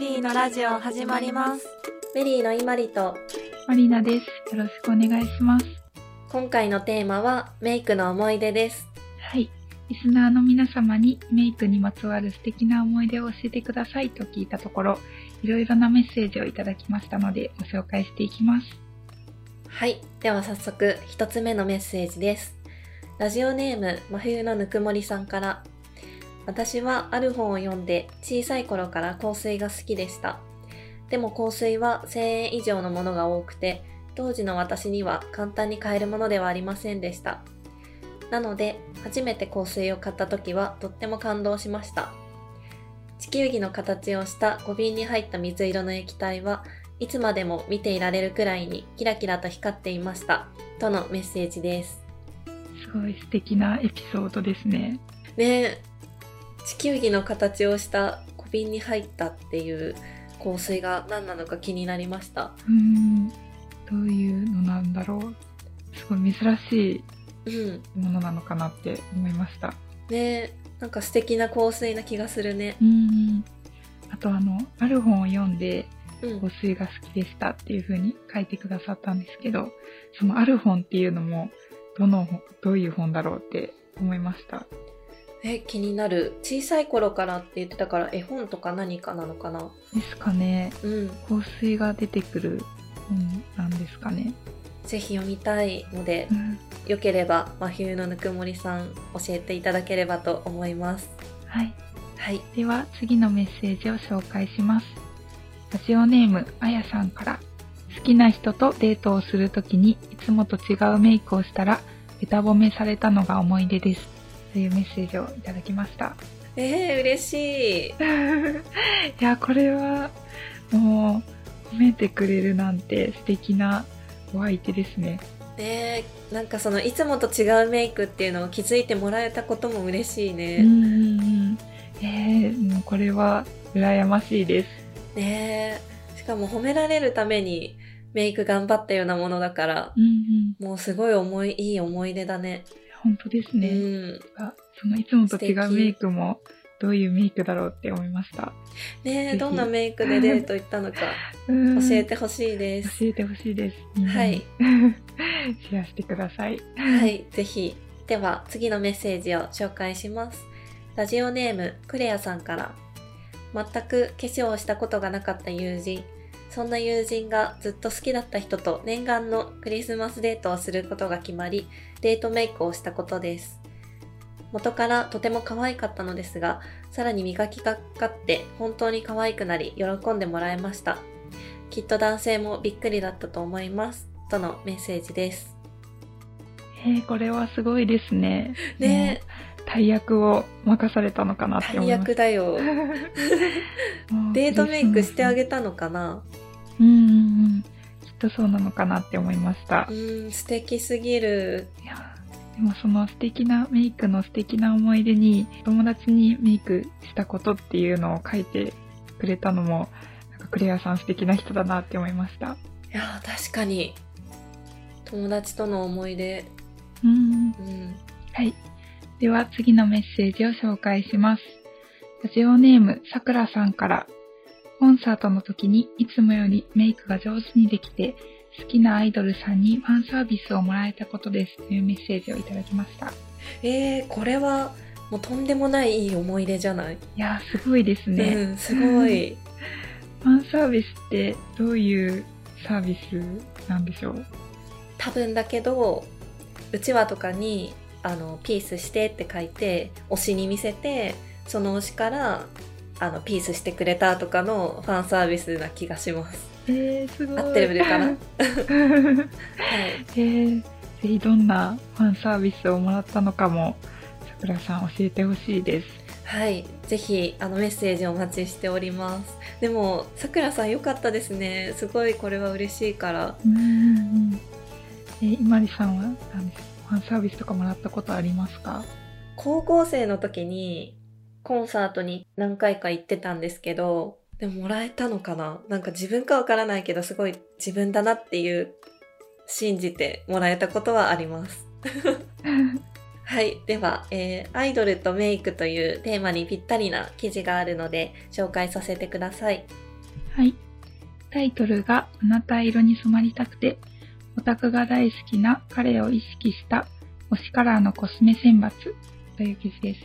リーのラジオ始まります。メリーのいまりとマリナです。よろしくお願いします。今回のテーマはメイクの思い出です。はい。リスナーの皆様にメイクにまつわる素敵な思い出を教えてくださいと聞いたところ、いろいろなメッセージをいただきましたのでご紹介していきます。はい。では早速一つ目のメッセージです。ラジオネーム真冬のぬくもりさんから私はある本を読んで小さい頃から香水が好きでした。でも香水は1000円以上のものが多くて当時の私には簡単に買えるものではありませんでした。なので初めて香水を買った時はとっても感動しました。地球儀の形をした小瓶に入った水色の液体はいつまでも見ていられるくらいにキラキラと光っていました。とのメッセージです。すごい素敵なエピソードですね。ねえ地球儀の形をした小瓶に入ったっていう香水が何なのか気になりました。うーん。どういうのなんだろう。すごい珍しうん。いものなのかなって思いました。ねえなんか素敵な香水な気がするね。うーん。あとあの、ある本を読んで、うん。香水が好きでしたっていう風に書いてくださったんですけど、そのある本っていうのも、どの本、どういう本だろうって思いました。え、気になる。小さい頃からって言ってたから絵本とか何かなのかな？ですかね。うん。香水が出てくる本なんですかね。ぜひ読みたいのでう、ん、よければ真冬のぬくもりさん教えていただければと思います。はい。はい。では次のメッセージを紹介します。ラジオネームあやさんから、好きな人とデートをするときにいつもと違うメイクをしたら、ベタ褒めされたのが思い出です。というメッセージをいただきました。えー、嬉しい。いや、これは、もう、褒めてくれるなんて素敵なお相手ですね。ねえなんかそのいつもと違うメイクっていうのを気づいてもらえたことも嬉しいうんね。うんうん。えー、もうこれは羨ましいです。ねえしかも褒められるためにメイク頑張ったようなものだから、うんうん。もうすごい思い、いい思い出だね。本当ですね。うん。あそのいつもと違うメイクもどういうメイクだろうって思いました。ねどんなメイクでデート行ったのか教教えてほしいです。教えてほしいです。はい。シェアしてください。はい、ぜひ。では、次のメッセージを紹介します。ラジオネーム、クレアさんから。全く化粧をしたことがなかった友人。そんな友人がずっと好きだった人と念願のクリスマスデートをすることが決まり、デートメイクをしたことです。元からとても可愛かったのですが、さらに磨きがかかって本当に可愛くなり喜んでもらえました。きっと男性もびっくりだったと思います。とのメッセージです。えー、これはすごいですね。ねもう大役を任されたのかなって最思います。悪だよ。デートメイクしてあげクたのかな？うんうんうん。きっとそうなのかなって思いましたう。ーん、素敵すぎる。いやでもその素敵なメイクの素敵な思い出に友達にメイクしたことっていうのを書いてくれたのもなんかクレアさん素敵な人だなって思いました。いやー、確かに。友達との思い出。うん。うん。はい。では次のメッセージを紹介します。ラジオネームさくらさんからコンサートの時にいつもよりメイクが上手にできて好きなアイドルさんにファンサービスをもらえたことですというメッセージをいただきました。えー、これは、もうとんでもないいい思い出じゃない、いやーすごいですね。うん、すごい。ファンサービスってどういうサービスなんでしょう？多分だけど、うちわとかに、あの、ピースしてって書いて、推しに見せて、その推しから、あの、ピースしてくれたとかのファンサービスな気がします。えー、すごい。合ってるかな？はい。えー、ぜひどんなファンサービスをもらったのかも、さくらさん教えてほしいです。はい。ぜひ、あの、メッセージお待ちしております。でも、さくらさんよかったですね。すごいこれは嬉しいから。うん。えー、今里さんは？何ですか？ファンサービスとかもらったことありますか？高校生の時に、コンサートに何回か行ってたんですけど、でももらえたのかな？なんか自分かわからないけど、すごい自分だなっていう、信じてもらえたことはあります。はい。では、えーアイドルとメイクというテーマにぴったりな記事があるので紹介させてください。はい。タイトルがあなた色に染まりたくて、オタクが大好きな彼を意識した推しカラーのコスメ選抜という記事です。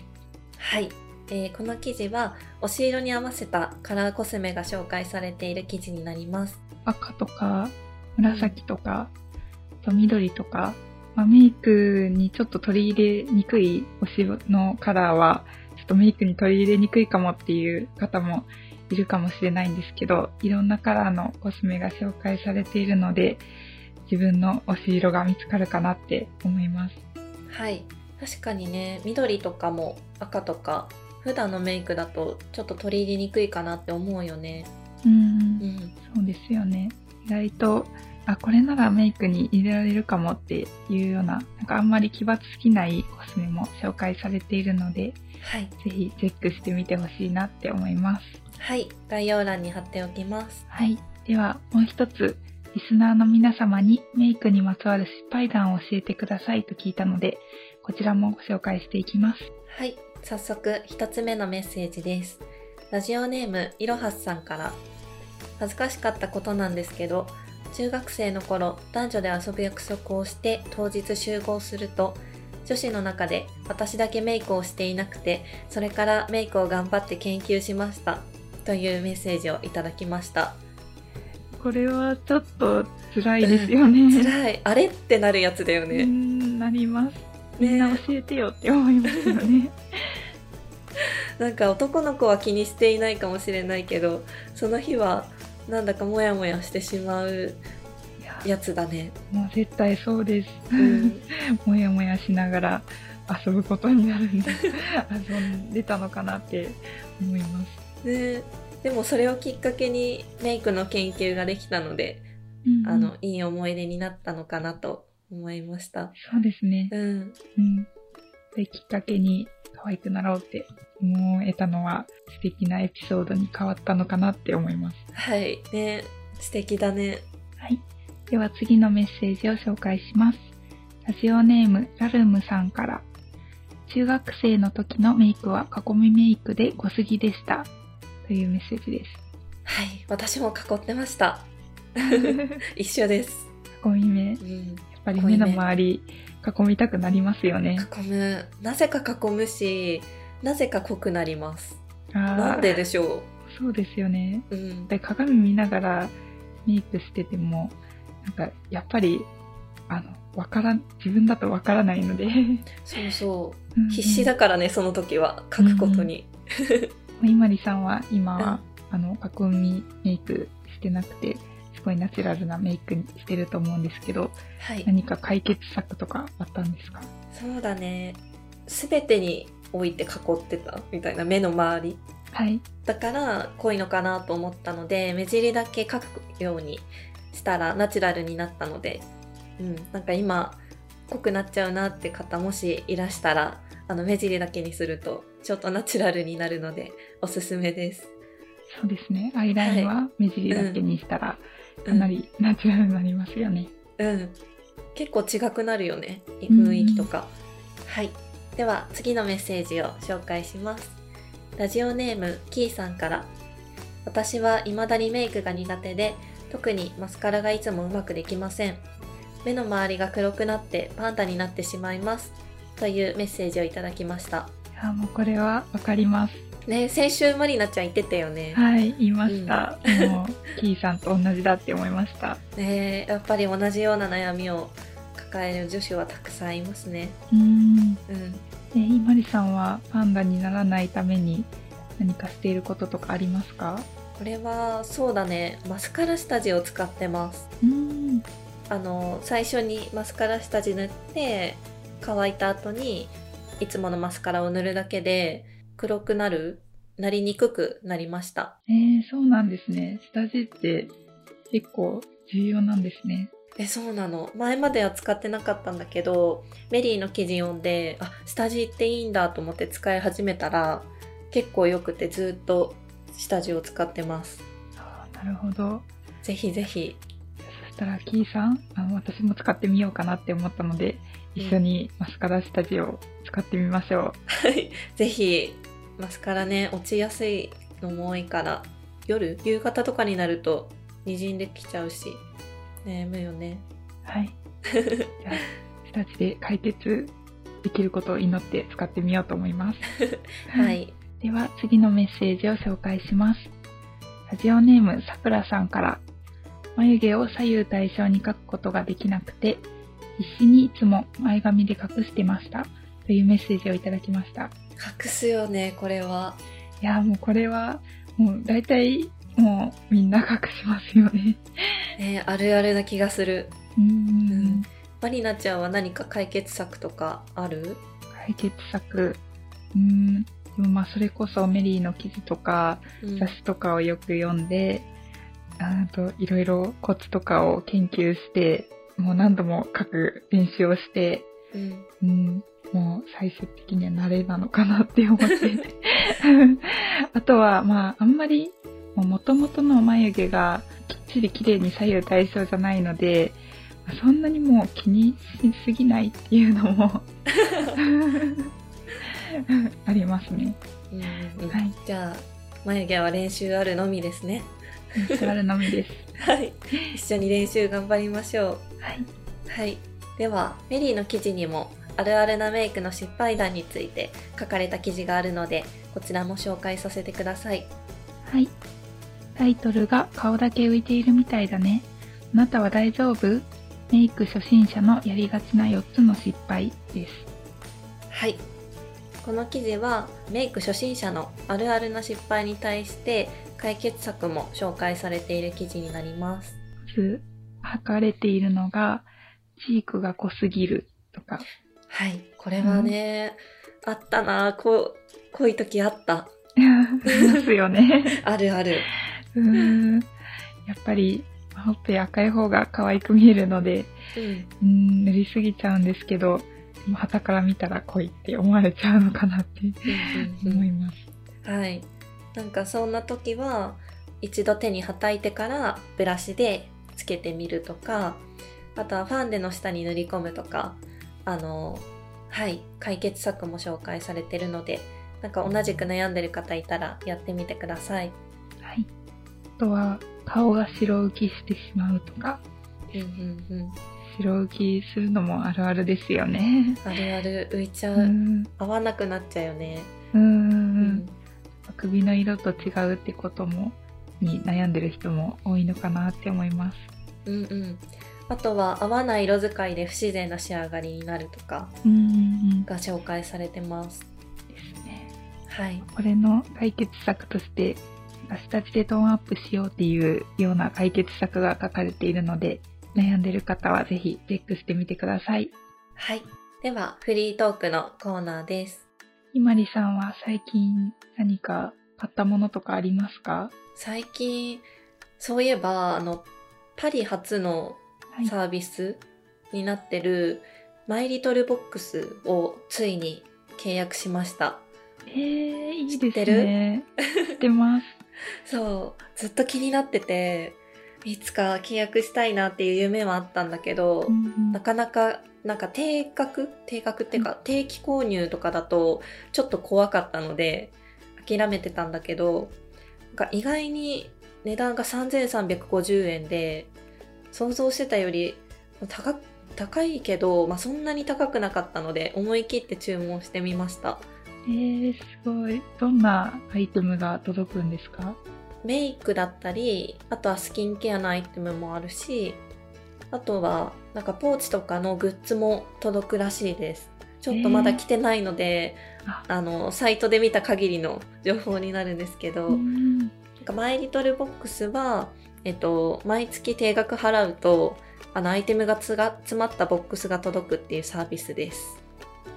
はい、えーこの記事は推し色に合わせたカラーコスメが紹介されている記事になります。赤とか紫とか、あと緑とか、まあ、メイクにちょっと取り入れにくい推しのカラーは、ちょっとメイクに取り入れにくいかもっていう方もいるかもしれないんですけど、いろんなカラーのコスメが紹介されているので、自分の推し色が見つかるかなって思います。はい、確かにね緑とかも赤とか普段のメイクだとちょっと取り入れにくいかなって思うよね。うんうん、そうですよね。意外と、あ、これならメイクに入れられるかもっていうような、なんかあんまり奇抜すぎないコスメも紹介されているので、はい、ぜひチェックしてみてほしいなって思います。はい、概要欄に貼っておきます。はい。では、もう一つ、リスナーの皆様にメイクにまつわる失敗談を教えてくださいと聞いたので、こちらもご紹介していきます。はい、早速一つ目のメッセージです。ラジオネームいろはすさんから。恥ずかしかったことなんですけど、中学生の頃男女で遊ぶ約束をして当日集合すると、女子の中で私だけメイクをしていなくて、それからメイクを頑張って研究しました。というメッセージをいただきました。これはちょっと辛いですよね。辛い。あれってなるやつだようね。ん、なります。みんな教えてよって思いますよね。なんか男の子は気にしていないかもしれないけど、その日はなんだかモヤモヤしてしまうやつだね。もう絶対そうです。うん、もやもやしながら遊ぶことになるんで、遊んでたのかなって思います。ねでもそれをきっかけにメイクの研究ができたので、うんあの、いい思い出になったのかなと思いました。そうですね。うん。うん。で、きっかけに可愛くなろうって思えたのは素敵なエピソードに変わったのかなって思います。はい。ね素敵だね。はい。では次のメッセージを紹介します。ラジオネーム、ラルムさんから。中学生の時のメイクは囲みメイクで濃すぎでした。というメッセージです。はい。私も囲ってました。一緒です。囲み目。やっうん。ぱり目の周り囲みたくなりますよね。囲む。なぜか囲むし、なぜか濃くなります。なんででしょそうですよね。う。うん。で鏡見ながらメイクしてても、なんかやっぱり、あの、わからん、自分だとわからないので。そうそう。うん必死だからね、その時は。書くことに。いまりさんは今は、あの、囲みメイクしてなくて、すごいナチュラルなメイクにしてると思うんですけど、はい。何か解決策とかあったんですか？そうだね。すべてに置いて囲ってたみたいな目の周り。はい。だから濃いのかなと思ったので、目尻だけ描くようにしたらナチュラルになったので、うん、なんか今濃くなっちゃうなって方もしいらしたら、あの目尻だけにするとちょっとナチュラルになるのでおすすめです。そうですね。アイラインは目尻だけにしたら、かなりナチュラルになりますよね。うん。結構違くなるよね。うん雰囲気とか。はい。では次のメッセージを紹介します。ラジオネームキーさんから。私は未だにメイクが苦手で、特にマスカラがいつもうまくできません。目の周りが黒くなってパンダになってしまいます。というメッセージをいただきました。いや、もうこれはわかります。ね先週マリナちゃん言ってたよね。はい、言いました。もう、キーさんと同じだって思いました。ねやっぱり同じような悩みを抱える女子はたくさんいますね。うーん。うん。え、いまりさんはパンダにならないために何かしていることとかありますか？これはそうだねマスカラ下地を使ってますうーん。あの最初にマスカラ下地塗って乾いた後にいつものマスカラを塗るだけで黒くなるなりにくくなりましたえー、そうなんですね。下地って結構重要なんですね。えそうなの前までは使ってなかったんだけどメリーの記事読んであ下地っていいんだと思って使い始めたら結構よくてずっと下地を使ってますあーなるほど。ぜひぜひそしたら、キーさん、あの私も使ってみようかなって思ったので、一緒にマスカラ下地を使ってみましょう。はい。ぜひ、マスカラね、落ちやすいのも多いから、夜夕方とかになると滲んできちゃうし悩むよねはい。じゃあ、下地で解決できることを祈って使ってみようと思います。はいでは、次のメッセージを紹介します。ラジオネームさくらさんから、眉毛を左右対称に描くことができなくて、必死にいつも前髪で隠してました。というメッセージをいただきました。隠すよねこれはいや、もうこれは、もう大体、もうみんな隠しますよね。ねあるあるな気がするうんん。マリナちゃんは何か解決策とかある？解決策。うーん。でもまあ、それこそメリーの記事とか、うん雑誌とかをよく読んで、あといろいろコツとかを研究して、もう何度も書く練習をして、うんうん、もう最終的には慣れなのかなって思って。あとは、まあ、あんまり、もともとの眉毛がきっちり綺麗に左右対称じゃないので、そんなにもう気にしすぎないっていうのも ありますね。うんうんはいじゃあ眉毛は練習あるのみですねあるのみです。はい一緒に練習頑張りましょはい。うはいではメリーの記事にもあるあるなメイクの失敗談について書かれた記事があるのでこちらも紹介させてくださいはい。タイトルが顔だけ浮いているみたいだね。あなたは大丈夫？メイク初心者のやりがちな4つの失敗です。はいこの記事はメイク初心者のあるあるな失敗に対して解決策も紹介されている記事になります書かれているのが、チークが濃すぎるとか。はいこれはね、あったなこうこういう時あったありますよね。あるあるうーん。やっぱり、ほっぺ赤い方が可愛く見えるので、うん塗りすぎちゃうんですけど、でも旗から見たら濃いって思われちゃうのかなってうんうん思います。はい。なんかそんな時は一度手にはたいてからブラシでつけてみるとかあとはファンデの下に塗り込むとかあのはい解決策も紹介されてるのでなんか同じく悩んでる方いたらやってみてください。はい。あとは、顔が白浮きしてしまうとか、うんうんうん。白浮きするのもあるあるですよね。あるある浮いちゃう。うん。合わなくなっちゃうよね。う。うん首の色と違うってことも、に悩んでる人も多いのかなって思います。うんうん。あとは合わない色使いで不自然な仕上がりになるとか。が紹介されてます。ですね。はい。これの解決策として、下地でトーンアップしようっていうような解決策が書かれているので、悩んでる方はぜひチェックしてみてください。はい。では、フリートークのコーナーです。ひまりさんは最近何か買ったものとかありますか？最近、そういえば、あの、パリ初のはい。サービスになってる、マイリトルボックスをついに契約しました。えー、いいです知ってる？ね。知ってます。そう、ずっと気になってて、いつか契約したいなっていう夢はあったんだけど、うんうんなかなか、なんか定額？定額っていうか、定期購入とかだと、ちょっと怖かったので、諦めてたんだけど、なんか意外に値段が3350円で、想像してたより高く高いけど、まあ、そんなに高くなかったので、思い切って注文してみました。えー、すごい。どんなアイテムが届くんですか？メイクだったり、あとはスキンケアのアイテムもあるし、あとはなんかポーチとかのグッズも届くらしいです。ちょっとまだ来てないので、ああの、サイトで見た限りの情報になるんですけど、うんなんかマイリトルボックスは、えっと、毎月定額払うと、あの、アイテムがつが詰まったボックスが届くっていうサービスです。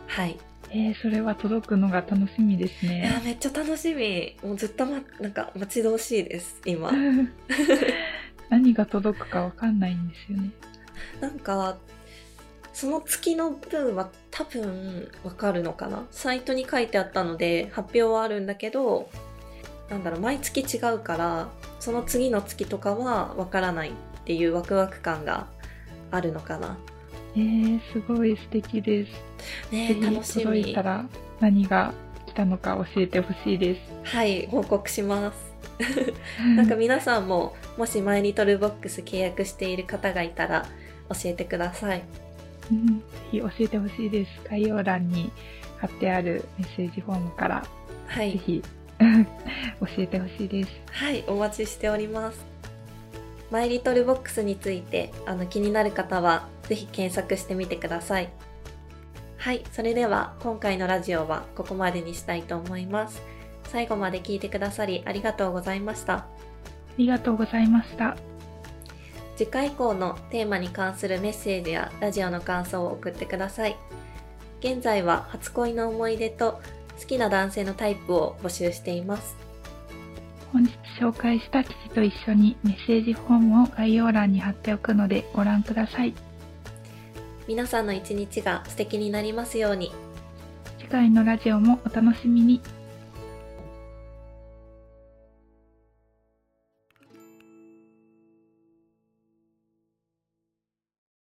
はい。えー、それは届くのが楽しみですいやね。めっちゃ楽しみ。もうずっとま、なんか待ち遠しいです、今。何が届くかわかんないんですよね。なんか、その月の分は多分わかるのかな？サイトに書いてあったので発表はあるんだけど、なんだろう、毎月違うから、その次の月とかはわからないっていうワクワク感があるのかな。えー、すごい素敵です。ね楽しみ届いた。ら何が来たのか教えてほしいです。はい、報告します。なんか皆さんももしマイリトルボックス契約している方がいたら教えてください。うん、ぜひ教えてほしいです。概要欄に貼ってあるメッセージフォームから、はい。ぜひ教えてほしいです。はい、お待ちしております。マイリトルボックスについてあの気になる方はぜひ検索してみてください。はい、それでは今回のラジオはここまでにしたいと思います。最後まで聞いてくださりありがとうございました。ありがとうございました。次回以降のテーマに関するメッセージやラジオの感想を送ってください。現在は初恋の思い出と好きな男性のタイプを募集しています。本日紹介した記事と一緒にメッセージフォームを概要欄に貼っておくのでご覧ください。皆さんの一日が素敵になりますように。次回のラジオもお楽しみに。